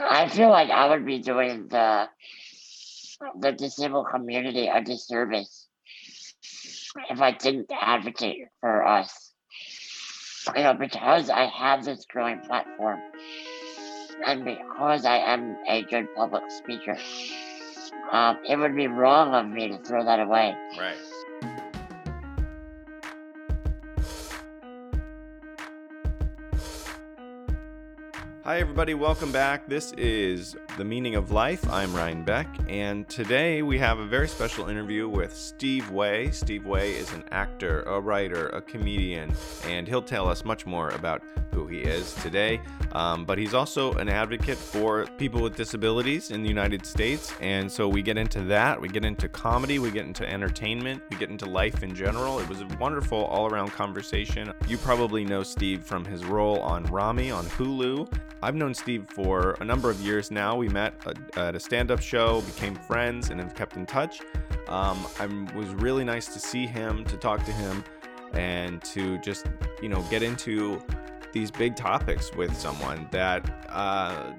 I feel like I would be doing the the disabled community a disservice if I didn't advocate for us. You know, because I have this growing platform and because I am a good public speaker, um, it would be wrong of me to throw that away. Right. Hi, everybody. Welcome back. This is The Meaning of Life. I'm Ryan Beck, and today we have a very special interview with Steve Way. Steve Way is an actor, a writer, a comedian, and he'll tell us much more about who he is today. Um, but he's also an advocate for people with disabilities in the United States, and so we get into that. We get into comedy, we get into entertainment, we get into life in general. It was a wonderful all around conversation. You probably know Steve from his role on Ramy on Hulu. I've known Steve for a number of years now. We met at a stand up show, became friends, and have kept in touch. Um, I was really nice to see him, to talk to him, and to just, you know, get into these big topics with someone that uh,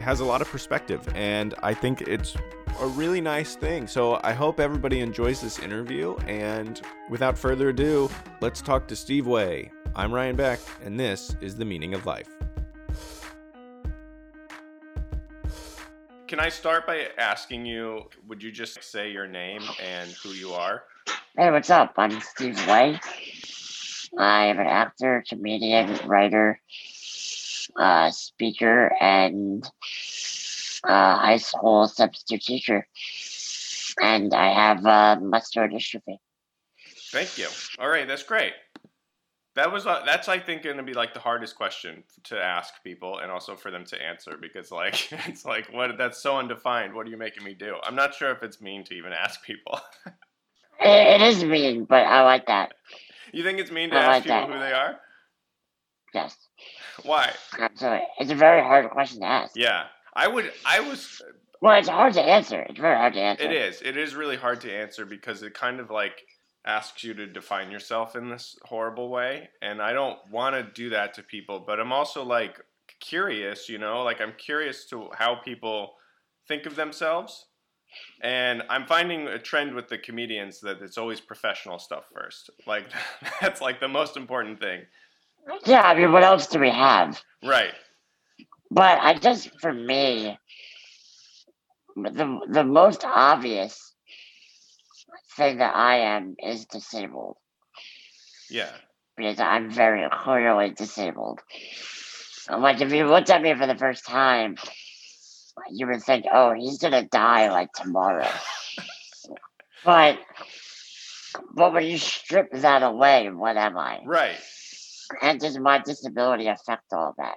has a lot of perspective. And I think it's a really nice thing. So I hope everybody enjoys this interview. And without further ado, let's talk to Steve Way. I'm Ryan Beck, and this is The Meaning of Life. Can I start by asking you, would you just say your name and who you are? Hey, what's up? I'm Steve Way. I am an actor, comedian, writer, uh, speaker, and uh, high school substitute teacher. And I have uh, muscular dystrophy. Thank you. All right, that's great. That was uh, that's I think going to be like the hardest question to ask people and also for them to answer because like it's like what that's so undefined. What are you making me do? I'm not sure if it's mean to even ask people. it, it is mean, but I like that. You think it's mean to I ask like people that. who they are? Yes. Why? Absolutely. It's a very hard question to ask. Yeah, I would. I was. Well, it's hard to answer. It's very hard to answer. It is. It is really hard to answer because it kind of like asks you to define yourself in this horrible way and i don't want to do that to people but i'm also like curious you know? Like i'm curious to how people think of themselves and i'm finding a trend with the comedians that it's always professional stuff first. Like that's like the most important thing. Yeah i mean what else do we have? Right. But i just for me the the most obvious thing that I am is disabled. Yeah. Because I'm very clearly disabled. Like if you looked at me for the first time, you would think, "Oh, he's gonna die like tomorrow." but but when you strip that away, what am I? Right. And does my disability affect all that?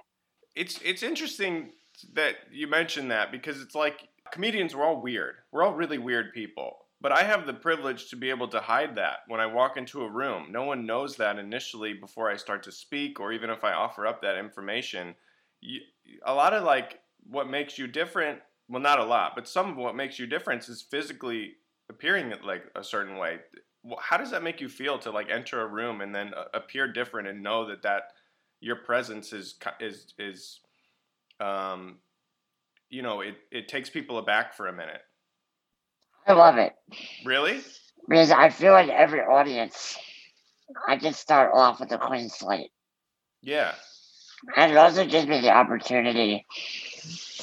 It's it's interesting that you mentioned that because it's like comedians we're all weird. We're all really weird people. But I have the privilege to be able to hide that when I walk into a room. No one knows that initially before I start to speak, or even if I offer up that information. You, a lot of like what makes you different, well, not a lot, but some of what makes you different is physically appearing like a certain way. How does that make you feel to like enter a room and then uh, appear different and know that that your presence is is is um, you know it it takes people aback for a minute. I love it. Really? Because I feel like every audience, I just start off with a clean slate. Yeah. And it also gives me the opportunity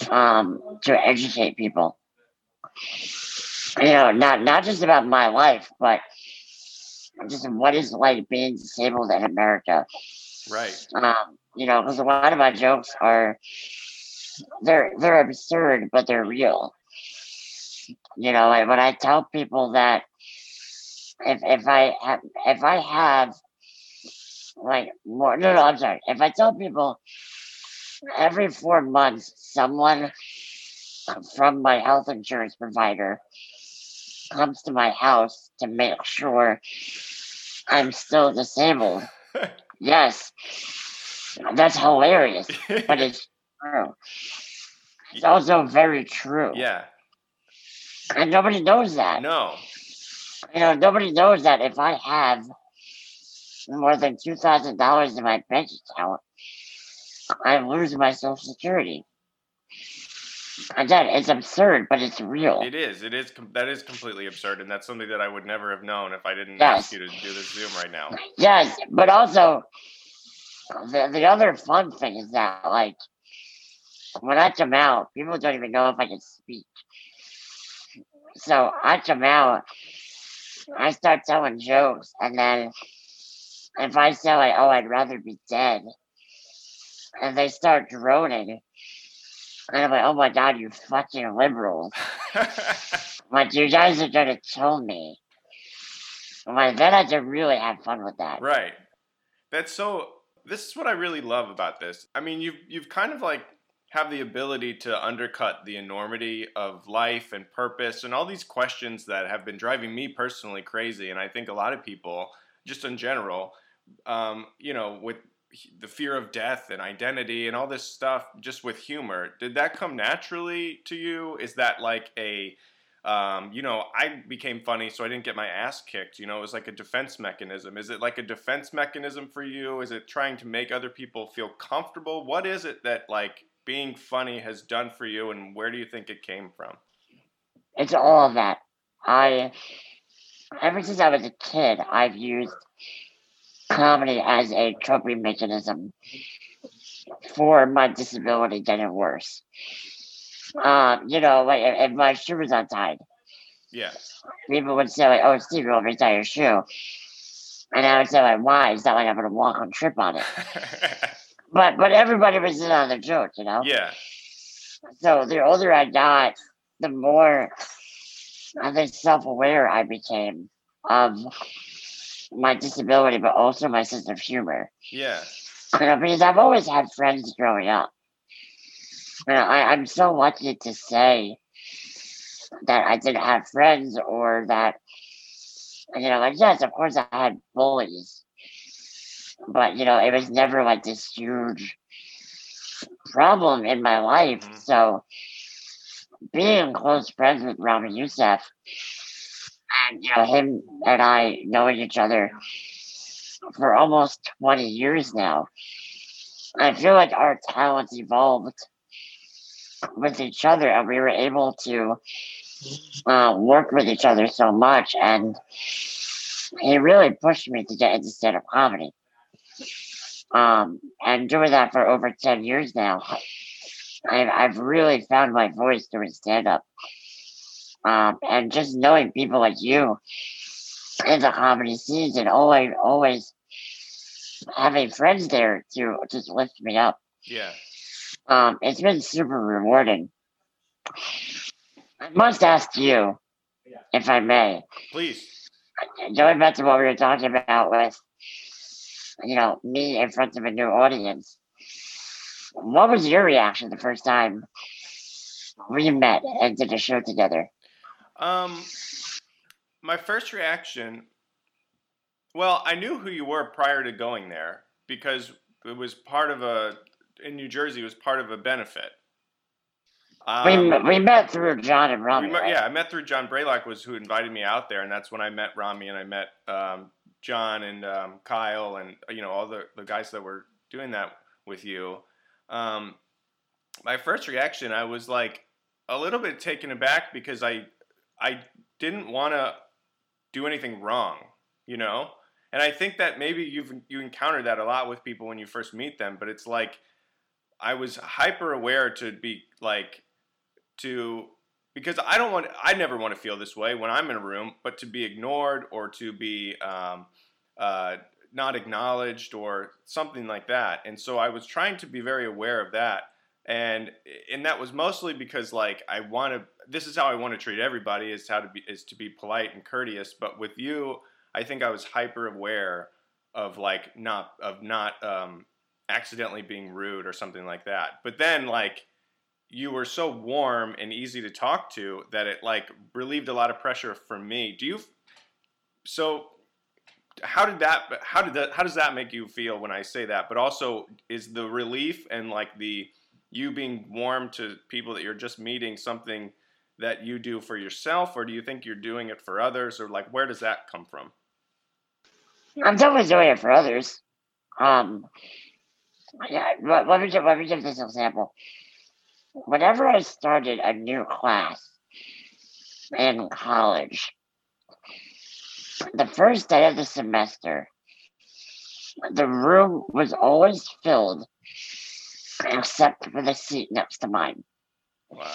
um, to educate people. You know, not not just about my life, but just what is like being disabled in America. Right. Um, you know, because a lot of my jokes are they're they're absurd, but they're real. You know, like when I tell people that if if I have if I have like more no no I'm sorry if I tell people every four months someone from my health insurance provider comes to my house to make sure I'm still disabled. yes, that's hilarious, but it's true. It's also very true. Yeah. And nobody knows that. No. You know, nobody knows that if I have more than two thousand dollars in my bank account, I lose my social security. I again, it's absurd, but it's real. It is. It is. That is completely absurd, and that's something that I would never have known if I didn't Yes. ask you to do this Zoom right now. Yes, but also the the other fun thing is that like when I come out, people don't even know if I can speak. So I come out, I start telling jokes, and then if I say like, "Oh, I'd rather be dead," and they start droning, and I'm like, "Oh my god, you fucking liberals!" Like you guys are gonna kill me. Like then I can really have fun with that. right. That's so. This is what I really love about this. I mean, you've you've kind of like have the ability to undercut the enormity of life and purpose and all these questions that have been driving me personally crazy, and I think a lot of people, just in general, um, you know, with the fear of death and identity and all this stuff, just with humor. Did that come naturally to you? Is that like a um, you know, I became funny, so I didn't get my ass kicked. You know, it was like a defense mechanism. Is it like a defense mechanism for you? Is it trying to make other people feel comfortable? What is it that like being funny has done for you, and where do you think it came from? It's all of that. I ever since I was a kid, I've used comedy as a coping mechanism for my disability getting worse. Um, you know, like if, if my shoe was untied, Yeah, people would say like, "Oh, Steve, you'll retie your shoe," and I would say like, "Why? Is that like I'm gonna walk and trip on it?" But but everybody was in on the joke, you know. yeah, So the older I got, the more I think self-aware I became of my disability, but also my sense of humor. yeah, You know, because I've always had friends growing up. You know, I, I'm so lucky to say that I didn't have friends or that, you know, like, yes, of course I had bullies, but, you know, it was never like this huge problem in my life. Mhm. So being close friends with Ramy Youssef and, you know, him and I knowing each other for almost 20 years now. I feel like our talents evolved with each other and we were able to uh, work with each other so much. And he really pushed me to get into stand up comedy. Um, and doing that for over 10 years now, I've, I've really found my voice doing stand up. Um, and just knowing people like you in the comedy scene and always, always having friends there to just lift me up. yeah. Um, it's been super rewarding. I must ask you, if I may, Please. going back to what we were talking about with, you know, me in front of a new audience. What was your reaction the first time we met and did a show together? Um, my first reaction. Well, I knew who you were prior to going there because it was part of a in New Jersey. It was part of a benefit. we, Um, m- we met through John and we Ramy. met- right? yeah, I met through John Braylock was who invited me out there, and that's when I met Ramy and I met um, John and um, Kyle and you know all the the guys that were doing that with you. Um, my first reaction, I was like a little bit taken aback because I I didn't want to do anything wrong, you know. And I think that maybe you've you encounter that a lot with people when you first meet them, but it's like I was hyper aware to be like to because I don't want I never want to feel this way when I'm in a room, but to be ignored or to be um, uh, not acknowledged or something like that. And so I was trying to be very aware of that, and and that was mostly because like I want to. This is how I want to treat everybody is how to be is to be polite and courteous. But with you, I think I was hyper aware of like not of not um, accidentally being rude or something like that. But then like you were so warm and easy to talk to that it like relieved a lot of pressure from me. Do you so how did that how did that how does that make you feel when I say that? But also is the relief and like the you being warm to people that you're just meeting something that you do for yourself or do you think you're doing it for others or like where does that come from? I'm definitely doing it for others. Um, yeah, let me give, let me give this example. Whenever I started a new class in college, the first day of the semester, the room was always filled except for the seat next to mine. Wow.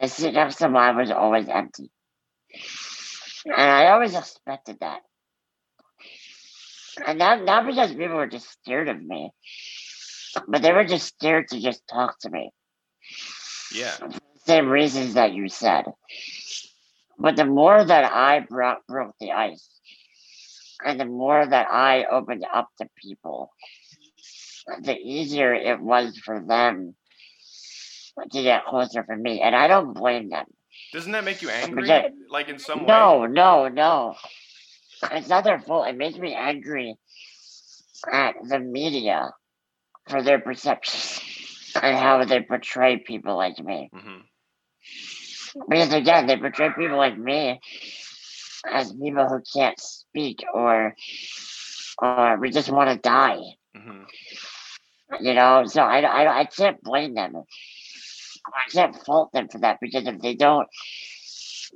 The seat next to mine was always empty. And I always expected that. And not, not because people were just scared of me, but they were just scared to just talk to me. Yeah. Same reasons that you said. But the more that I brought, broke the ice, and the more that I opened up to people, the easier it was for them to get closer for me. And I don't blame them. Doesn't that make you angry? Like in some way? No, no, no. It's not their fault. It makes me angry at the media for their perception and how they portray people like me. hmm Because again, they portray people like me as people who can't speak or or we just want to die. hmm You know, so I, I, I can't blame them. I can't fault them for that because if they don't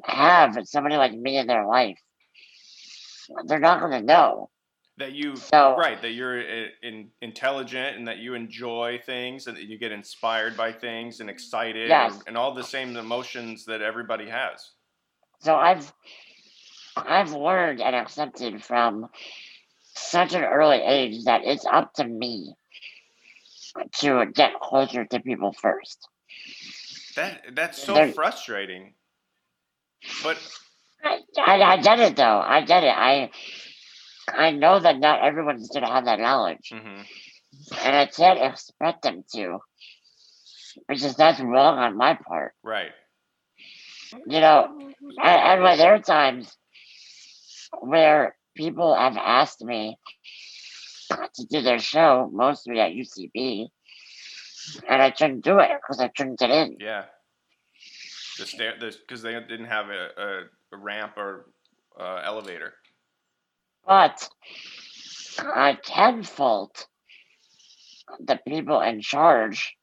have somebody like me in their life, they're not going to know. That you So, right that you're uh, in, intelligent and that you enjoy things and that you get inspired by things and excited Yes. and, and all the same emotions that everybody has. so I've I've learned and accepted from such an early age that it's up to me to get closer to people first. That that's so frustrating. But I, I, I get it though. I get it. I I know that not everyone's gonna have that knowledge, mhm. and I can't expect them to, because that's wrong on my part. right, You know, and, and when there are times where people have asked me to do their show, mostly at UCB, and I couldn't do it because I couldn't get in. yeah. The stair, because they didn't have a, a, a ramp or uh, elevator. But I can fault the people in charge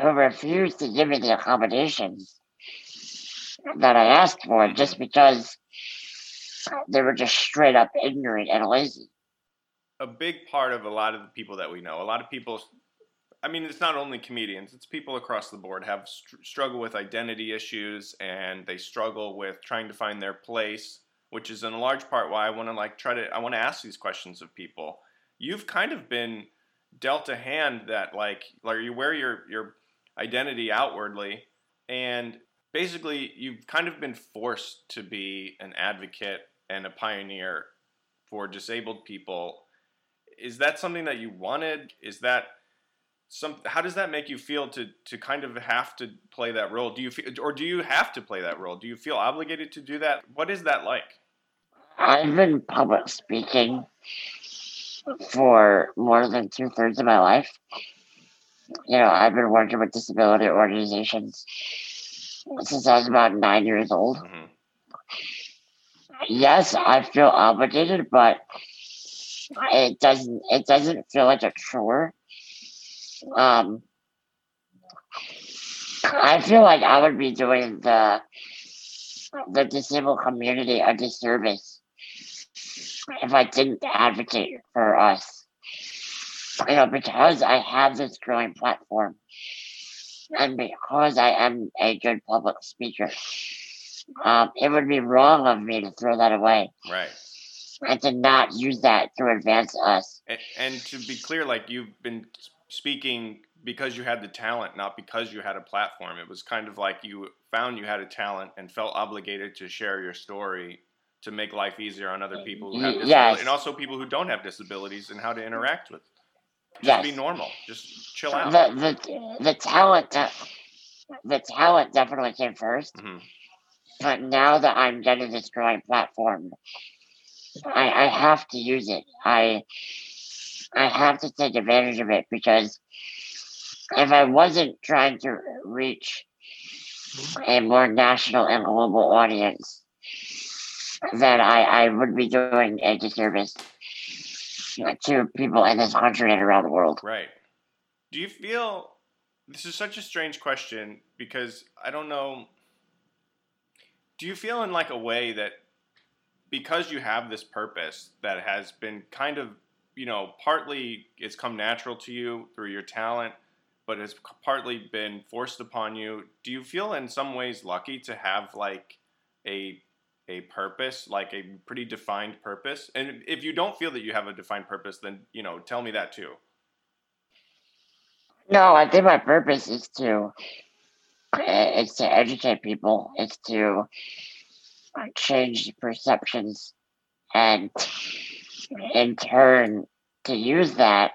who refused to give me the accommodations that I asked for just because they were just straight up ignorant and lazy. a big part of a lot of the people that we know. A lot of people, I mean, it's not only comedians; it's people across the board have str- struggle with identity issues, and they struggle with trying to find their place, which is in a large part why I want to like try to I want to ask these questions of people. You've kind of been dealt a hand that like like you wear your your identity outwardly, and basically you've kind of been forced to be an advocate and a pioneer for disabled people. Is that something that you wanted? Is that some how does that make you feel to to kind of have to play that role? Do you feel or do you have to play that role? Do you feel obligated to do that? What is that like I've been public speaking for more than two thirds of my life. You know, I've been working with disability organizations since I was about nine years old. Mhm. Yes, I feel obligated, but it doesn't it doesn't feel like a chore. Um I feel like I would be doing the the disabled community a disservice if I didn't advocate for us. You know, because I have this growing platform and because I am a good public speaker, um, it would be wrong of me to throw that away right and to not use that to advance us. and, and to be clear like you've been speaking because you had the talent not because you had a platform it was kind of like you found you had a talent and felt obligated to share your story to make life easier on other people who have disabilities yes. and also people who don't have disabilities and how to interact with just Yes. be normal just chill out The the the talent de- the talent definitely came first, Mhm. but now that I'm getting this growing platform, I, I have to use it. I I have to take advantage of it because if I wasn't trying to reach a more national and global audience, then I, I would be doing a disservice to people in this country and around the world. Right. Do you feel this is such a strange question because I don't know. Do you feel in like a way that because you have this purpose that has been kind of, you know, partly it's come natural to you through your talent, but has partly been forced upon you. Do you feel in some ways lucky to have like a a purpose, like a pretty defined purpose? And if you don't feel that you have a defined purpose, then, you know, tell me that too. No, I think my purpose is to it's to educate people. It's to change perceptions and in turn to use that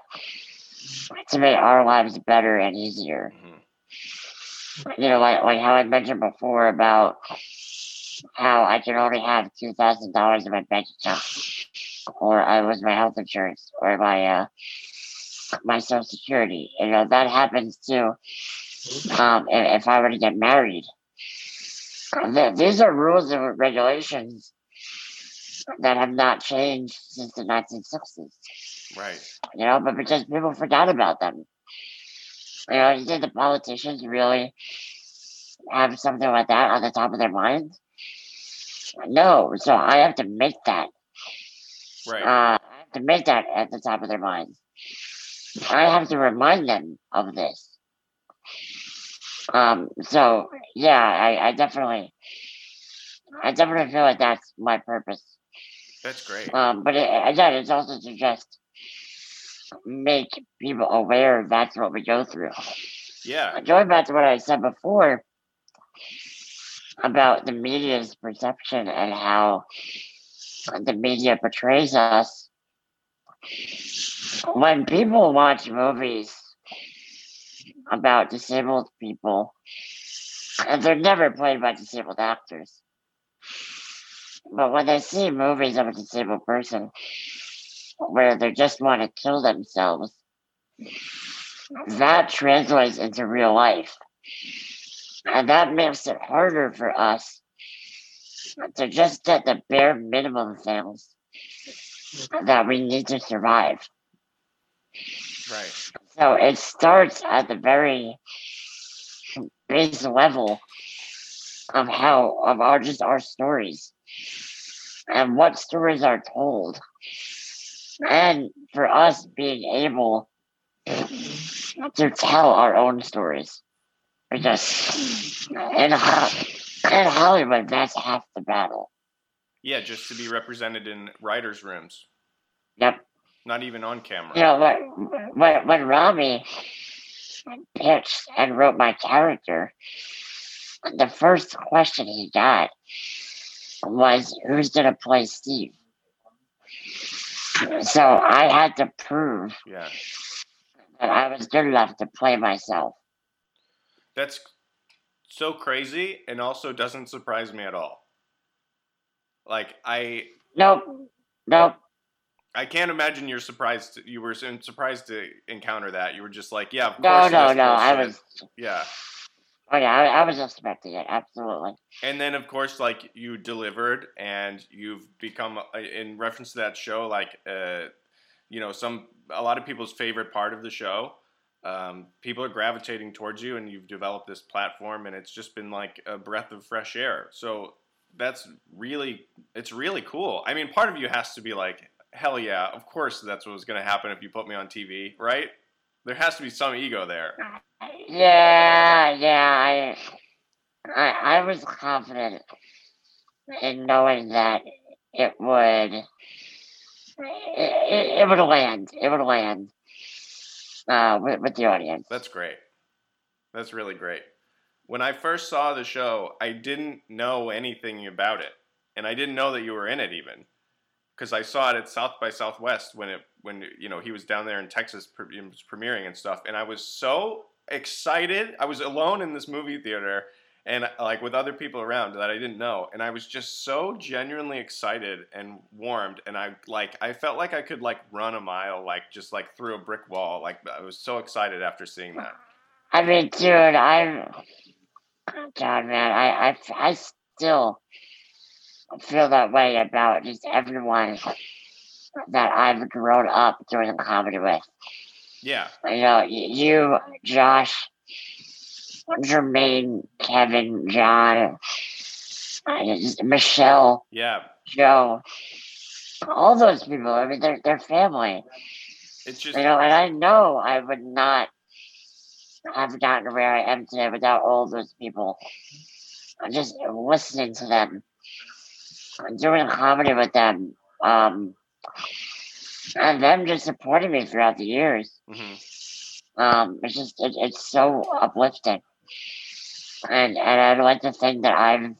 to make our lives better and easier. Mm-hmm. You know, like like how I mentioned before about how I can only have two thousand dollars in my bank account, or I was my health insurance, or my uh, my social security. You know, that happens too. Um, if, if I were to get married, these are rules and regulations that have not changed since the 1960s. Right. You know, but because people forgot about them. You know, did the politicians really have something like that on the top of their minds? No, so I have to make that. Right. Uh, I have to make that at the top of their mind. I have to remind them of this. Um, so yeah, I, I definitely, I definitely feel like that's my purpose. That's great. Um, but it, again, it's also to just make people aware that's what we go through. Yeah. Going back to what I said before about the media's perception and how the media portrays us when people watch movies about disabled people, and they're never played by disabled actors. But when they see movies of a disabled person where they just want to kill themselves, that translates into real life. And that makes it harder for us to just get the bare minimum things that we need to survive. Right. So it starts at the very base level of how of our just our stories and what stories are told. And for us being able to tell our own stories. Because in, in Hollywood, that's half the battle. Yeah, just to be represented in writers' rooms. Yep. Not even on camera. You know, when, when, when Ramy pitched and wrote my character, the first question he got was, Who's going to play Steve? So I had to prove yeah. that I was good enough to play myself. That's so crazy and also doesn't surprise me at all. Like, I. Nope. Nope. I can't imagine you're surprised. You were surprised to encounter that. You were just like, yeah, of no, course. No, no, no. I was. Yeah. Oh yeah, I, I, was expecting it. Absolutely. And then, of course, like you delivered, and you've become, uh, in reference to that show, like, uh, you know, some a lot of people's favorite part of the show. Um, people are gravitating towards you, and you've developed this platform, and it's just been like a breath of fresh air. So that's really, it's really cool. I mean, part of you has to be like, hell yeah, of course that's what was going to happen if you put me on TV, right? There has to be some ego there. Yeah, yeah, I, I, I was confident in knowing that it would, it, it, it would land, it would land uh, with, with the audience. That's great. That's really great. When I first saw the show, I didn't know anything about it, and I didn't know that you were in it even because I saw it at South by Southwest when it when you know he was down there in Texas pre- premiering and stuff, and I was so excited. I was alone in this movie theater and like with other people around that I didn't know, and I was just so genuinely excited and warmed, and I like I felt like I could like run a mile, like just like through a brick wall. Like I was so excited after seeing that. I mean, dude, I'm God, man, I I I still feel that way about just everyone that I've grown up doing comedy with. Yeah. You know, you, Josh, Jermaine, Kevin, John, uh, Michelle, yeah, Joe, all those people. I mean, they're they're family. It's just you know, and I know I would not have gotten where I am today without all those people. Just listening to them, doing comedy with them, um, and them just supporting me throughout the years. Mm-hmm. Um, it's just it, it's so uplifting, and and I'd like to think that I'm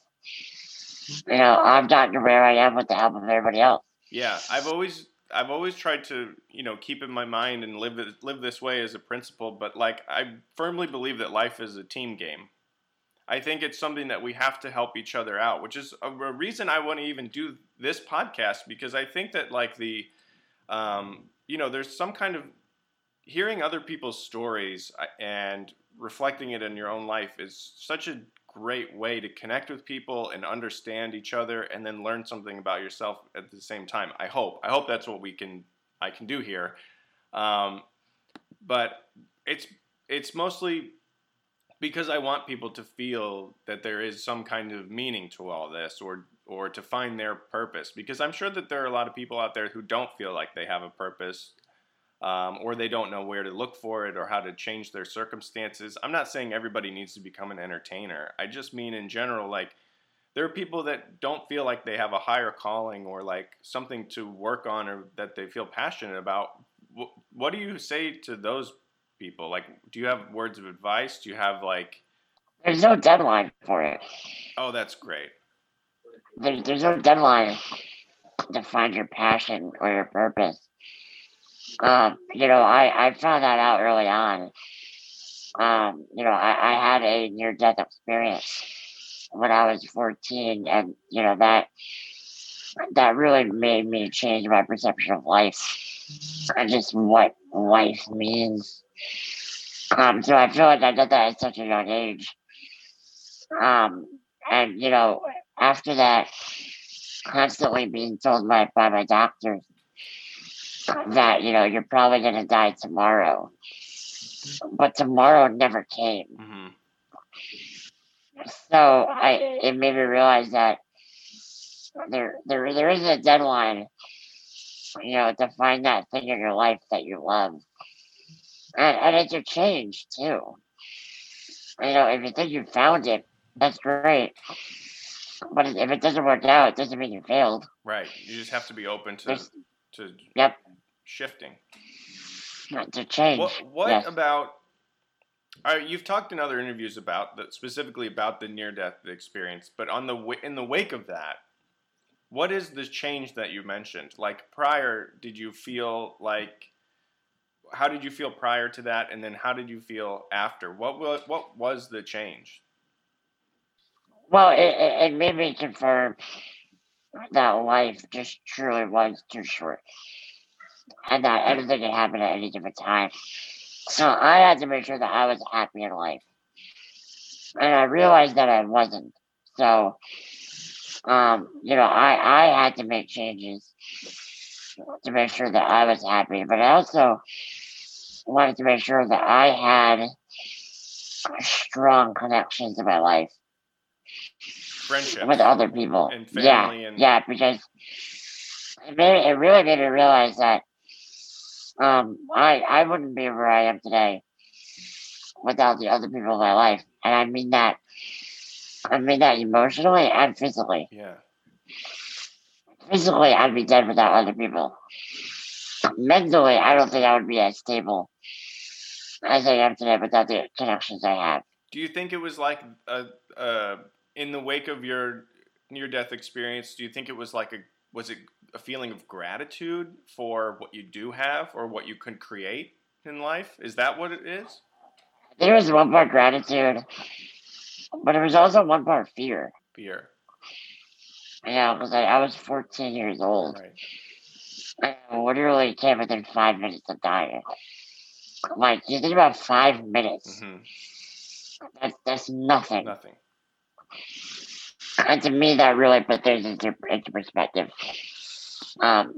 you know, I'm to where I am with the help of everybody else. Yeah, I've always I've always tried to you know keep in my mind and live live this way as a principle, but like I firmly believe that life is a team game. I think it's something that we have to help each other out, which is a, a reason I want to even do this podcast because I think that like the, um, you know, there's some kind of hearing other people's stories uh, and reflecting it in your own life is such a great way to connect with people and understand each other and then learn something about yourself at the same time i hope. I hope that's what we can i can do here. Um, but it's it's mostly because i want people to feel that there is some kind of meaning to all this or or to find their purpose because i'm sure that there are a lot of people out there who don't feel like they have a purpose um, or they don't know where to look for it or how to change their circumstances. I'm not saying everybody needs to become an entertainer. I just mean in general, like there are people that don't feel like they have a higher calling or like something to work on or that they feel passionate about. What do you say to those people? Like, do you have words of advice? Do you have like. There's no deadline for it. Oh, that's great. There, there's no deadline to find your passion or your purpose. Um, you know, I, I found that out early on. Um, you know, I, I had a near death experience when I was 14, and you know that that really made me change my perception of life and just what life means. Um, so I feel like I did that at such a young age. Um, and you know, after that, constantly being told by by my doctors that you know you're probably going to die tomorrow. But tomorrow never came. Mm-hmm. so i it made me realize that there there there is a deadline you know to find that thing in your life that you love. And, and it's a change too. You know if you think you found it that's great. But if it doesn't work out it doesn't mean you failed. Right. You just have to be open to There's, to yep shifting. To change. What, what yes. about? Right, you've talked in other interviews about that, specifically about the near-death experience, but on the in the wake of that, what is the change that you mentioned? Like prior, did you feel like? How did you feel prior to that, and then how did you feel after? What was what was the change? Well, it, it made me confirm that life just truly was too short and that everything could happen at any different time. So I had to make sure that I was happy in life. And I realized that I wasn't. So, um, you know, I, I had to make changes to make sure that I was happy. But I also wanted to make sure that I had strong connections in my life. Friendship. With other people. yeah, and... yeah, because it, made, it really made me realize that um, I I wouldn't be where I am today without the other people in my life, and I mean that. I mean that emotionally and physically. Yeah. Physically, I'd be dead without other people. Mentally, I don't think I would be as stable as I am today without the connections I have. Do you think it was like a, a in the wake of your near death experience? Do you think it was like a was it a feeling of gratitude for what you do have or what you can create in life? Is that what it is? There was one part gratitude, but it was also one part fear. Fear. Yeah, because I, I was 14 years old. Right. I literally came within five minutes of dying. Like, you think about five minutes. Mm-hmm. That's, that's nothing. Nothing. And to me, that really put things into, into perspective. Um,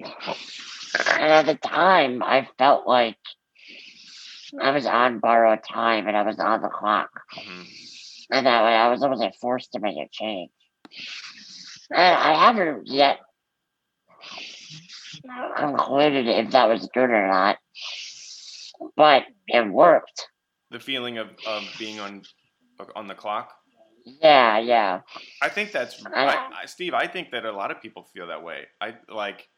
and at the time, I felt like I was on borrowed time and I was on the clock. hmm And that way I was almost like forced to make a change. And I haven't yet concluded if that was good or not. But it worked. The feeling of, of being on on the clock. Yeah, yeah. I think that's I, I, Steve. I think that a lot of people feel that way. I like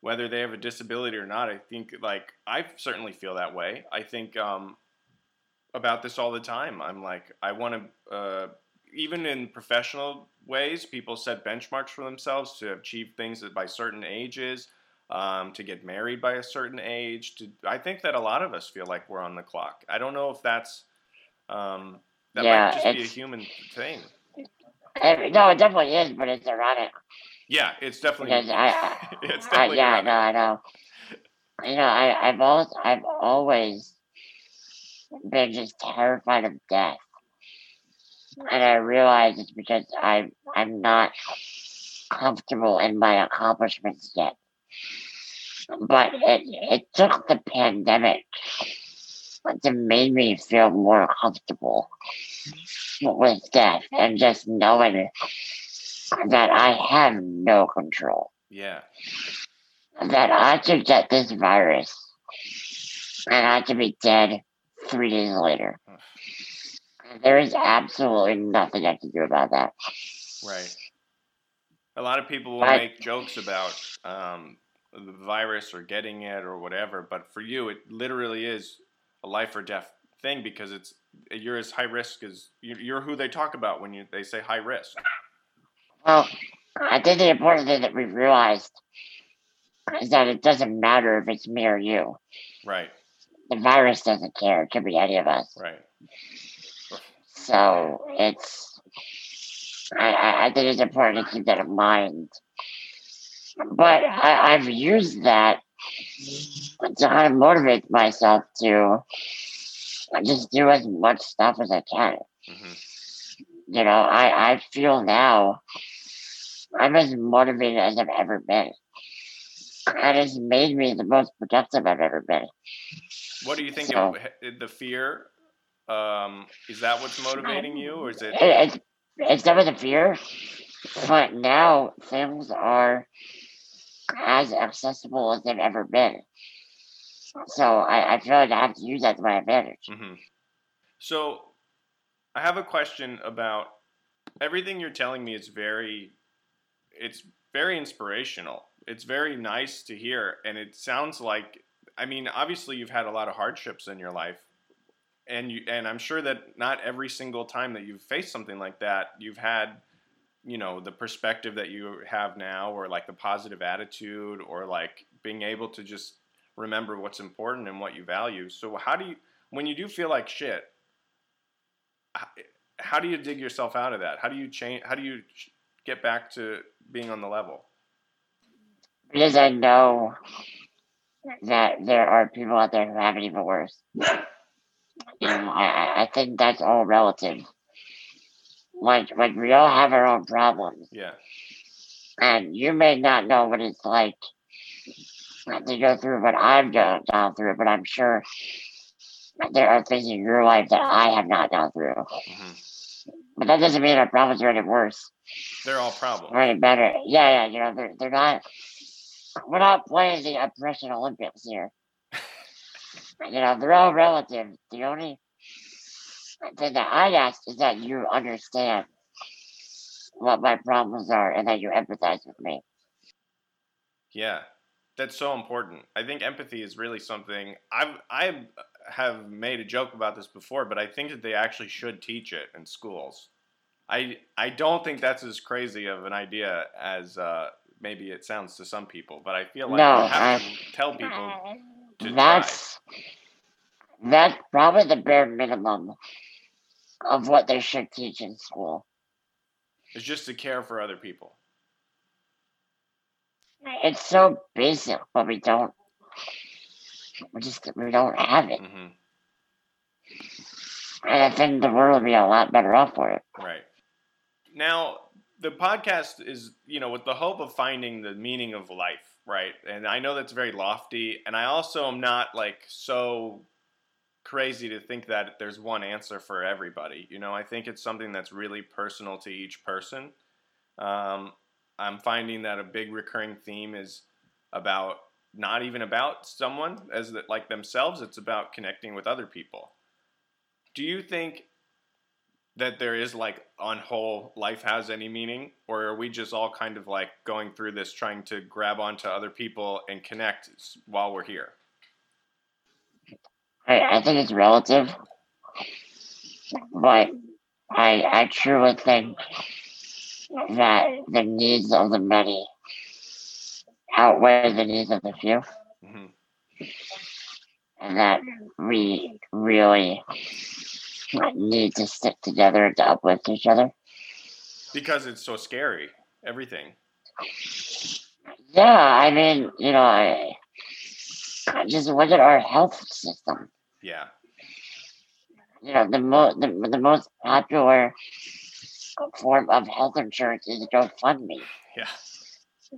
whether they have a disability or not. I think like I certainly feel that way. I think um, about this all the time. I'm like I want to uh, even in professional ways. People set benchmarks for themselves to achieve things by certain ages. Um, to get married by a certain age. To I think that a lot of us feel like we're on the clock. I don't know if that's um, that Yeah, might just be a human thing. Eh, no, it definitely is, but it's ironic Yeah, it's definitely. because I, it's I, definitely. yeah, I ironic. know, I know. You know, I, I've always, I've always been just terrified of death, and I realize it's because I, I'm not comfortable in my accomplishments yet. But it, it took the pandemic to made me feel more comfortable with death and just knowing that I have no control Yeah. that I could get this virus and I could be dead three days later. There is absolutely nothing I can do about that. Right. A lot of people will Right. make jokes about um, the virus or getting it or whatever, but for you, it literally is a life or death thing because it's you're as high risk as you're you're who they talk about when you they say high risk. Well, I think the important thing that we realized is that it doesn't matter if it's me or you. Right. The virus doesn't care. It could be any of us. Right. So it's, I, I, I think it's important to keep that in mind. But I, I've used that to kind of motivate myself to just do as much stuff as I can. hmm You know, I, I feel now I'm as motivated as I've ever been. And it's made me the most productive I've ever been. What do you think So- of the fear? Um, is that what's motivating you, or is it? It, it's it's never the fear, but now things are as accessible as they've ever been. So I, I feel like I have to use that to my advantage. hmm So, I have a question about everything you're telling me. is very, it's very inspirational. It's very nice to hear, and it sounds like. I mean, obviously, you've had a lot of hardships in your life, and you and I'm sure that not every single time that you've faced something like that, you've had, you know, the perspective that you have now, or like the positive attitude, or like being able to just remember what's important and what you value. So, how do you, when you do feel like shit, how do you dig yourself out of that? How do you change? How do you get back to being on the level? Because I know that there are people out there who have it even worse. You know, I, I- I think that's all relative. Like, like we all have our own problems. Yeah, and you may not know what it's like to go through what I've gone gone through, but I'm sure there are things in your life that I have not gone through. hmm But that doesn't mean our problems are any worse they're all problems. or any better. Yeah, yeah, you know, they're, they're not. We're not playing the oppression Olympics here. you know, they're all relative. The only thing that I ask is that you understand what my problems are and that you empathize with me. Yeah, that's so important. I think empathy is really something I've I have made a joke about this before, but I think that they actually should teach it in schools. I I don't think that's as crazy of an idea as uh, maybe it sounds to some people, but I feel like No, you have I- to tell people to that's that's probably the bare minimum of what they should teach in school. it's just to care for other people. It's so basic, but we don't. We just we don't have it, hmm and I think the world would be a lot better off for it. Right. Now, the podcast is, you know, with the hope of finding the meaning of life, right? And I know that's very lofty, and I also am not like so crazy to think that there's one answer for everybody. You know, I think it's something that's really personal to each person. Um, I'm finding that a big recurring theme is about not even about someone as the, like themselves. It's about connecting with other people. Do you think that there is like on whole life has any meaning, or are we just all kind of like going through this trying to grab onto other people and connect while we're here? I, I think it's relative, but I I truly think that the needs of the many outweigh the needs of the few, hmm and that we really need to stick together to uplift each other. Because it's so scary, everything. Yeah, I mean, you know, I, I just look at our health system. Yeah. You know, the most the, the most popular form of health insurance is GoFundMe. Yeah.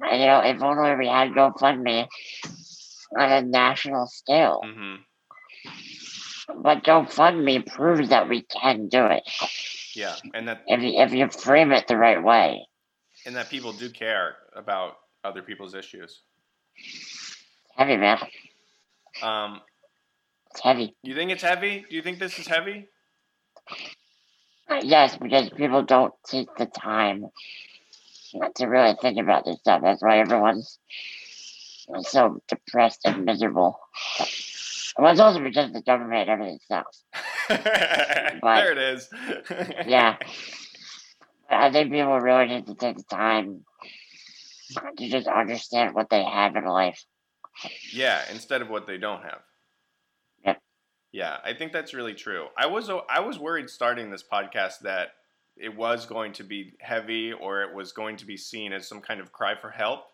And, you know, if only we had GoFundMe on a national scale. hmm But GoFundMe proves that we can do it Yeah. And that if you, if you frame it the right way. and that people do care about other people's issues. Heavy, man. Um, It's heavy. you think it's heavy? Do you think this is heavy? Yes, because people don't take the time to really think about this stuff. That's why everyone's so depressed and miserable. Well, it's also because the government and everything sucks. there it is. Yeah. I think people really need to take the time to just understand what they have in life. Yeah, instead of what they don't have. Yeah, I think that's really true. I was I was worried starting this podcast that it was going to be heavy or it was going to be seen as some kind of cry for help.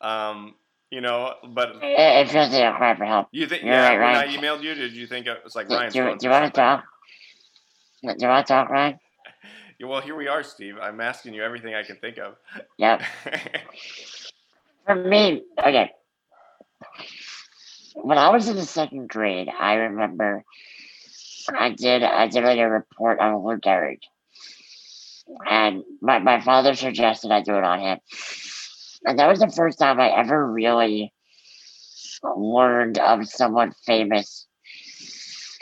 Um, you know, but It, it feels like a cry for help. you think You're yeah, right, when Ryan. I emailed you, did you think it was like Do, Ryan's do, do you want to talk? Do you want to talk, Ryan? Yeah, well, here we are, Steve. I'm asking you everything I can think of. Yep. For me, okay. When I was in the second grade, I remember I did I did like a report on Lou Gehrig. And my, my father suggested I do it on him. And that was the first time I ever really learned of someone famous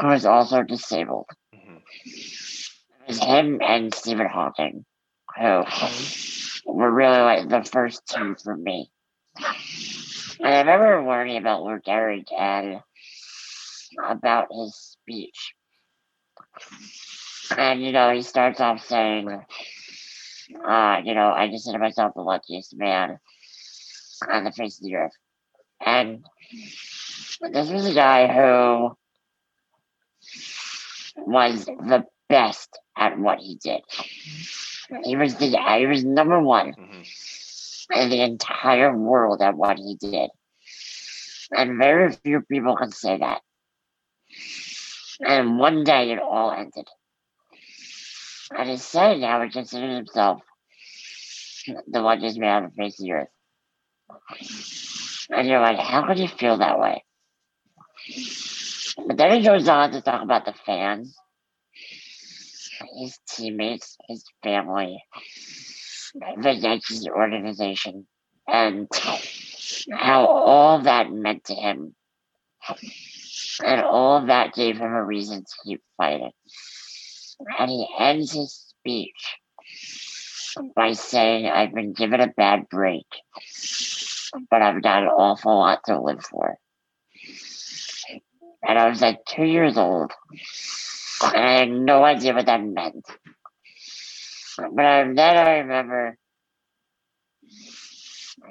who was also disabled. Mhm. It was him and Stephen Hawking, who were really like the first two for me. I remember learning about Lou Gehrig and about his speech. And, you know, he starts off saying, uh, you know, I consider myself the luckiest man on the face of the earth. And this was a guy who was the best at what he did. He was the he was number one Mhm. In the entire world at what he did. And very few people can say that. And one day it all ended. And he's saying now he considers himself the luckiest man on the face of the earth. And you're like, how could he feel that way? But then he goes on to talk about the fans, his teammates, his family, the Yankees organization, and how all that meant to him. And all that gave him a reason to keep fighting. And he ends his speech by saying, I've been given a bad break, but I've got an awful lot to live for. And I was like two years old, and I had no idea what that meant. But I, then I remember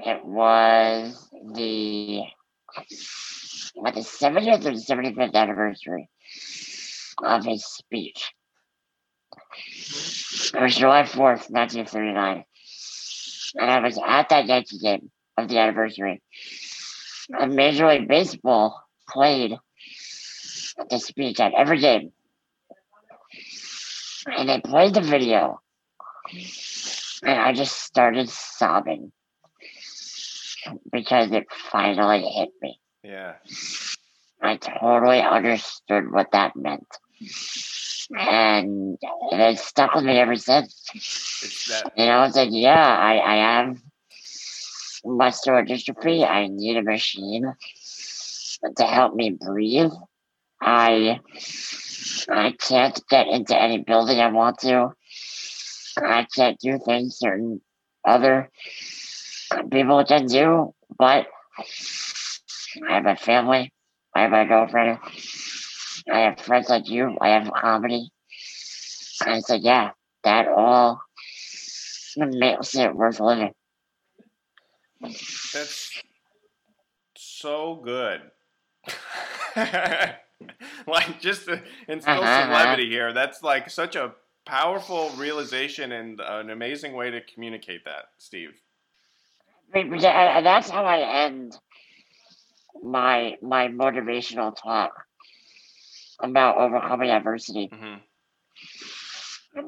it was the what the 70th or 75th anniversary of his speech. It was July 4th, 1939. And I was at that Yankee game of the anniversary. And Major League Baseball played the speech at every game. And they played the video. And I just started sobbing because it finally hit me. Yeah. I totally understood what that meant. And it has stuck with me ever since. It's that You know, it's like, yeah, I, I have muscular dystrophy. I need a machine to help me breathe. I I can't get into any building I want to. I can't do things certain other people can do, but I have a family. I have a girlfriend. I have friends like you. I have comedy. And I said, yeah, that all makes it worth living. That's so good. like just to instill uh-huh, some uh-huh. levity here. That's like such a powerful realization and an amazing way to communicate that, Steve. I mean, because I- I- that's how I end my my motivational talk about overcoming adversity. hmm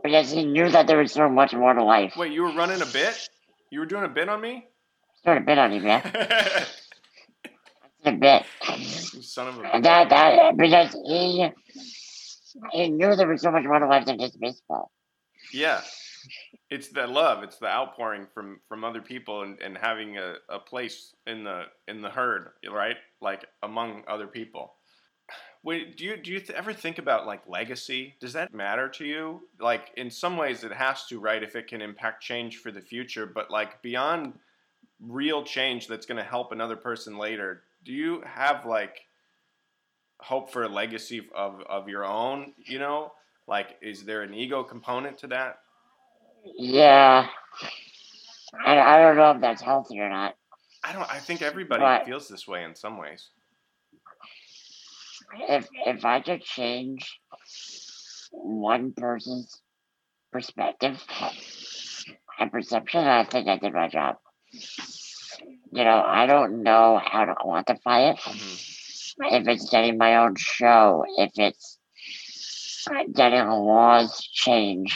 Because he knew that there was so much more to life. Wait, you were running a bit? You were doing a bit on me? Sort a bit on you, man. A bit. son of a. That that because he he knew there was so much more to life than just baseball. Yeah. It's the love. It's the outpouring from from other people and, and having a, a place in the in the herd, right? Like among other people. Wait, do you do you th- ever think about like legacy? Does that matter to you? Like in some ways it has to, right? If it can impact change for the future, but like beyond real change that's going to help another person later, do you have like hope for a legacy of of your own, you know? Like is there an ego component to that? Yeah. I, I don't know if that's healthy or not. I don't. I think everybody Right. feels this way in some ways. If if I could change one person's perspective and perception, I think I did my job. You know, I don't know how to quantify it. Mhm. If it's getting my own show, if it's getting laws changed,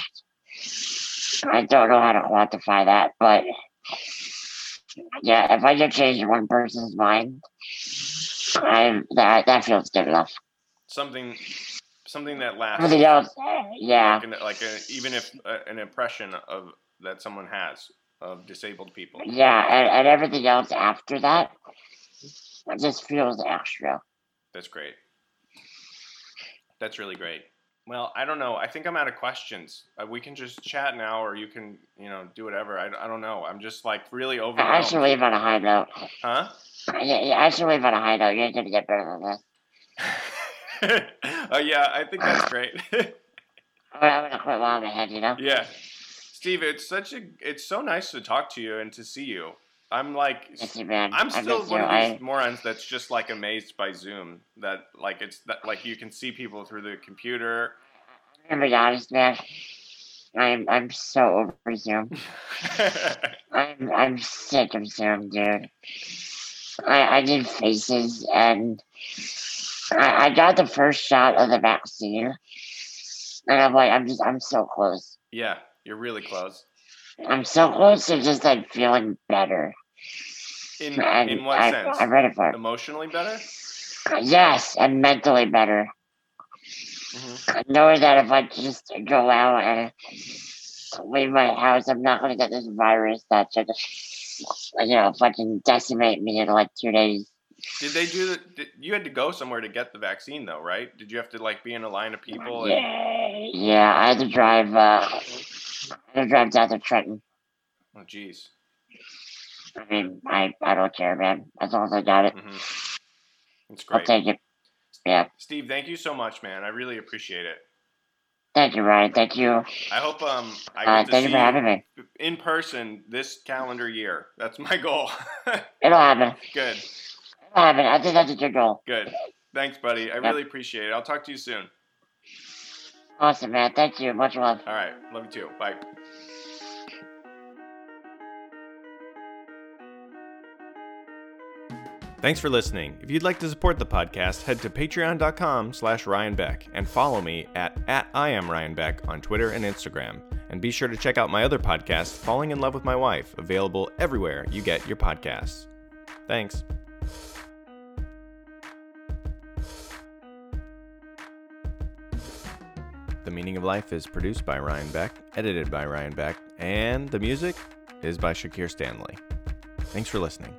I don't know how to quantify that. But yeah, if I could change one person's mind, I that that feels good enough. Something, something that lasts. Everything else, yeah, Like, an, like a, even if uh, an impression of that someone has of disabled people. yeah, and, and everything else after that it just feels extra. That's great. That's really great. Well, I don't know. I think I'm out of questions. Uh, we can just chat now, or you can, you know, do whatever. I, I don't know. I'm just like really over. I should leave on a high note. Huh? Yeah, yeah, I should leave on a high note. You're gonna get better than this. oh yeah, I think that's great. I'm gonna quit while I'm ahead, you know. yeah, Steve, it's such a it's so nice to talk to you and to see you. I'm like. I'm still one of I, these morons that's just like amazed by Zoom. That like it's that like you can see people through the computer. I'm gonna be honest, man. I'm I'm so over Zoom. I'm I'm sick of Zoom, dude. I I did faces and I, I got the first shot of the vaccine, and I'm like I'm just I'm so close. yeah, you're really close. I'm so close to just like feeling better. In And in what I, sense? I'm ready for. Emotionally better? Yes, and mentally better. hmm Knowing that if I just go out and leave my house, I'm not gonna get this virus that should, you know, fucking decimate me in like two days. Did they do the? Did, you had to go somewhere to get the vaccine, though, right? Did you have to like be in a line of people? And, Yeah, yeah, I had to drive. Uh, I had to drive down to Trenton. oh, jeez. I mean, I I don't care, man. As long as I got it, hmm It's I'll great. take it. Yeah, Steve, thank you so much, man. I really appreciate it. thank you, Ryan. Thank you. I hope um I Uh, get to thank you for having me. in person this calendar year. That's my goal. It'll happen. good, It'll happen. I think that's a good goal. good. Thanks, buddy. I Yep. really appreciate it. I'll talk to you soon. Awesome, man. Thank you. Much love. All right. Love you too. Bye. Thanks for listening. If you'd like to support the podcast, head to patreon.com slash ryanbeck and follow me at, at I am on Twitter and Instagram. And be sure to check out my other podcast, Falling in Love with My Wife, available everywhere you get your podcasts. Thanks. The Meaning of Life is produced by Ryan Beck, edited by Ryan Beck, and the music is by Shakir Stanley. Thanks for listening.